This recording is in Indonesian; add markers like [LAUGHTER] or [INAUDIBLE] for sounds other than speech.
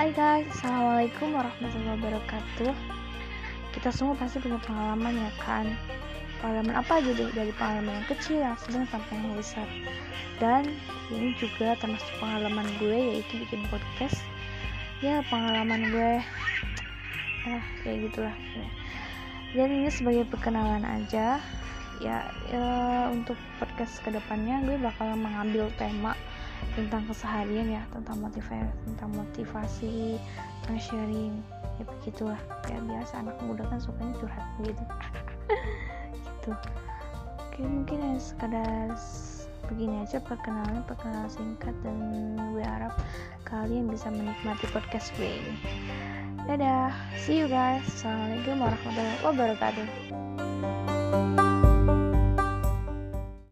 Hai guys, Assalamualaikum warahmatullahi wabarakatuh. Kita semua pasti punya pengalaman ya kan? Pengalaman apa aja deh, dari pengalaman yang kecil, yang sedang sampai yang besar? Dan ini juga termasuk pengalaman gue yaitu bikin podcast. Ya pengalaman gue Ah, kayak gitulah. Dan ini sebagai perkenalan aja ya, ya untuk podcast ke depannya gue bakal mengambil tema tentang keseharian ya tentang motivasi tentang motivasi tentang sharing ya begitulah. Ya biasa anak muda kan sukanya curhat gitu. [LAUGHS] Gitu. Oke mungkin ya sekadar begini aja perkenalan perkenalan singkat dan gue harap kalian bisa menikmati podcast gue ini. Dadah. See you guys. Assalamualaikum warahmatullahi wabarakatuh